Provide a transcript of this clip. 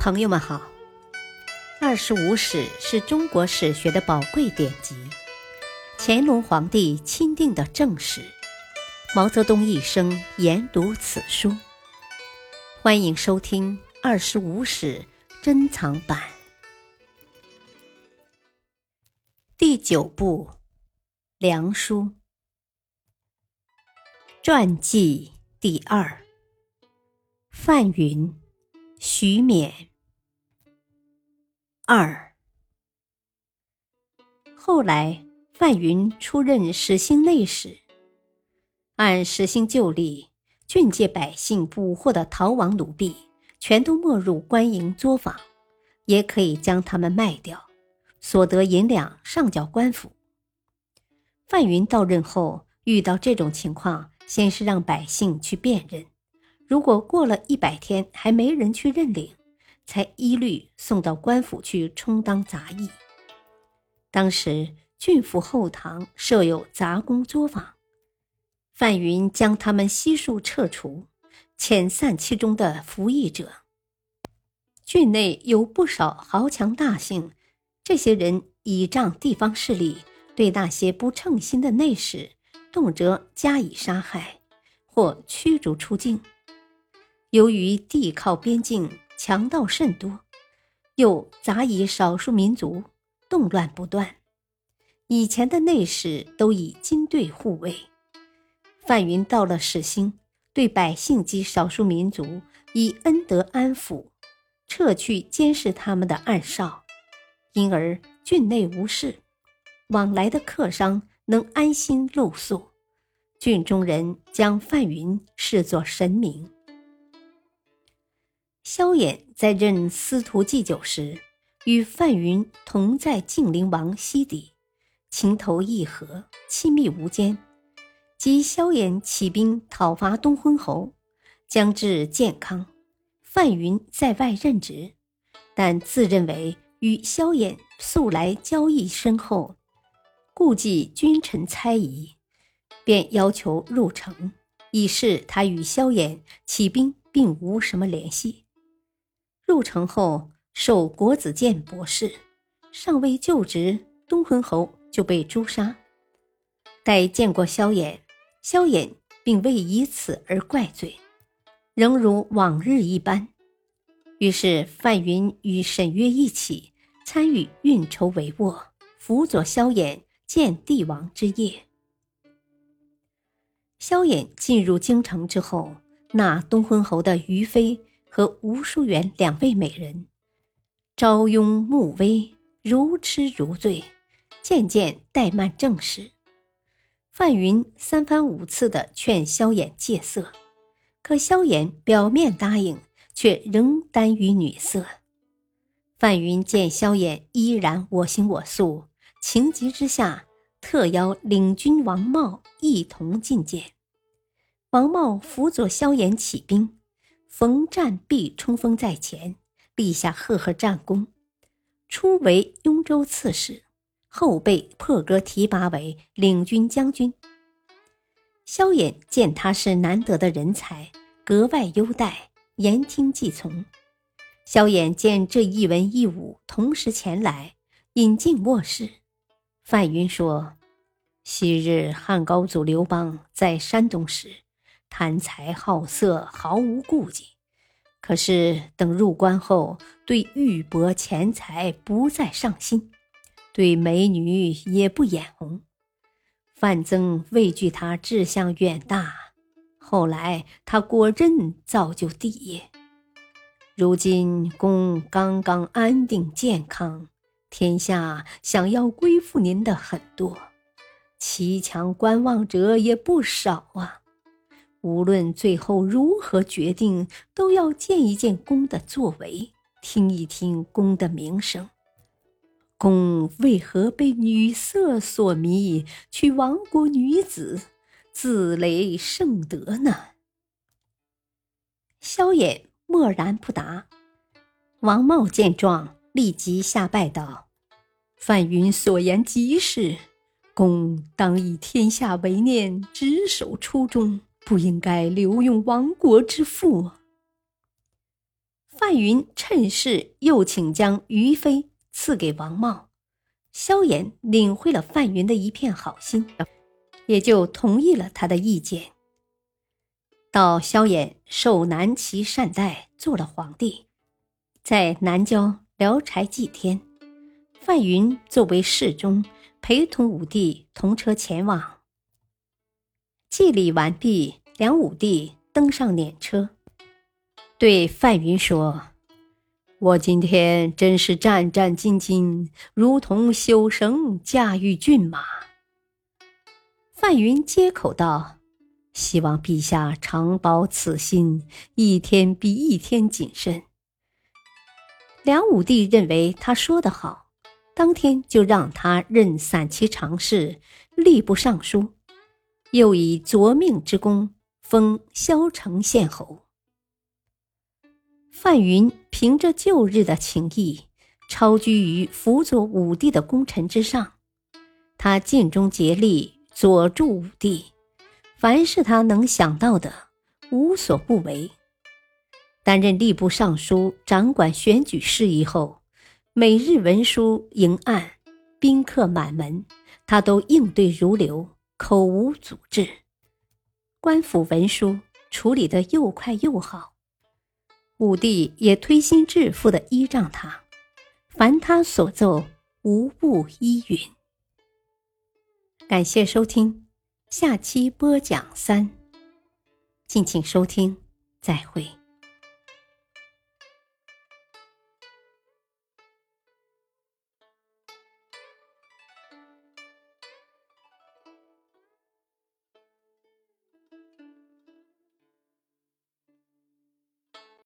朋友们好，《二十五史》是中国史学的宝贵典籍，乾隆皇帝钦定的正史，毛泽东一生研读此书。欢迎收听《二十五史珍藏版》第九部《梁书》传记第二，范云。徐勉二。后来，范云出任始兴内史。按始兴旧例，郡界百姓捕获的逃亡奴婢，全都没入官营作坊，也可以将他们卖掉，所得银两上缴官府。范云到任后，遇到这种情况，先是让百姓去辨认。如果过了一百天还没人去认领，才一律送到官府去充当杂役。当时郡府后堂设有杂工作坊，范云将他们悉数撤除，遣散其中的服役者。郡内有不少豪强大姓，这些人倚仗地方势力，对那些不称心的内史，动辄加以杀害或驱逐出境。由于地靠边境，强盗甚多，又杂以少数民族，动乱不断。以前的内史都以军队护卫，范云到了始兴，对百姓及少数民族以恩德安抚，撤去监视他们的暗哨，因而郡内无事，往来的客商能安心露宿。郡中人将范云视作神明。萧衍在任司徒祭酒时，与范云同在晋灵王西邸，情投意合，亲密无间。及萧衍起兵讨伐东昏侯，将至建康，范云在外任职，但自认为与萧衍素来交易深厚，顾忌君臣猜疑，便要求入城，以示他与萧衍起兵并无什么联系。入城后，受国子监博士，尚未就职，东昏侯就被诛杀。待见过萧衍，萧衍并未以此而怪罪，仍如往日一般。于是范云与沈约一起参与运筹帷幄，辅佐萧衍建帝王之业。萧衍进入京城之后，那东昏侯的余妃。和吴淑媛两位美人，朝拥暮偎，如痴如醉，渐渐怠慢正事。范云三番五次的劝萧衍戒色，可萧衍表面答应，却仍耽于女色。范云见萧衍依然我行我素，情急之下，特邀领军王茂一同觐见。王茂辅佐萧衍起兵。逢战必冲锋在前，立下赫赫战功。初为雍州刺史，后被破格提拔为领军将军。萧衍见他是难得的人才，格外优待，言听计从。萧衍见这一文一武同时前来，引进卧室。范云说：“昔日汉高祖刘邦在山东时。”贪财好色，毫无顾忌。可是等入关后，对玉帛钱财不再上心，对美女也不眼红。范增畏惧他志向远大，后来他果真造就帝业。如今公刚刚安定健康，天下想要归附您的很多，骑墙观望者也不少啊。无论最后如何决定，都要见一见公的作为，听一听公的名声。公为何被女色所迷，娶亡国女子，自雷圣德呢？萧衍默然不答。王茂见状，立即下拜道：“范云所言极是，公当以天下为念，执守初衷。”不应该留用亡国之妇。范云趁势又请将于妃赐给王茂，萧衍领会了范云的一片好心，也就同意了他的意见。到萧衍受南齐善待，做了皇帝，在南郊聊柴祭天，范云作为侍中，陪同武帝同车前往。祭礼完毕，梁武帝登上辇车。对范云说：“我今天真是战战兢兢，如同修绳驾驭骏马。”范云接口道：“希望陛下常保此心，一天比一天谨慎。”梁武帝认为他说得好，当天就让他任散骑常侍、吏部尚书，又以卓命之功封萧城县侯。范云凭着旧日的情谊，超居于辅佐武帝的功臣之上。他尽忠竭力佐助武帝，凡是他能想到的，无所不为。担任吏部尚书，掌管选举事宜后，每日文书迎案，宾客满门，他都应对如流，口无阻滞。官府文书处理得又快又好。武帝也推心置腹的依仗他，凡他所奏，无不依允。感谢收听，下期播讲三。敬请收听，再会。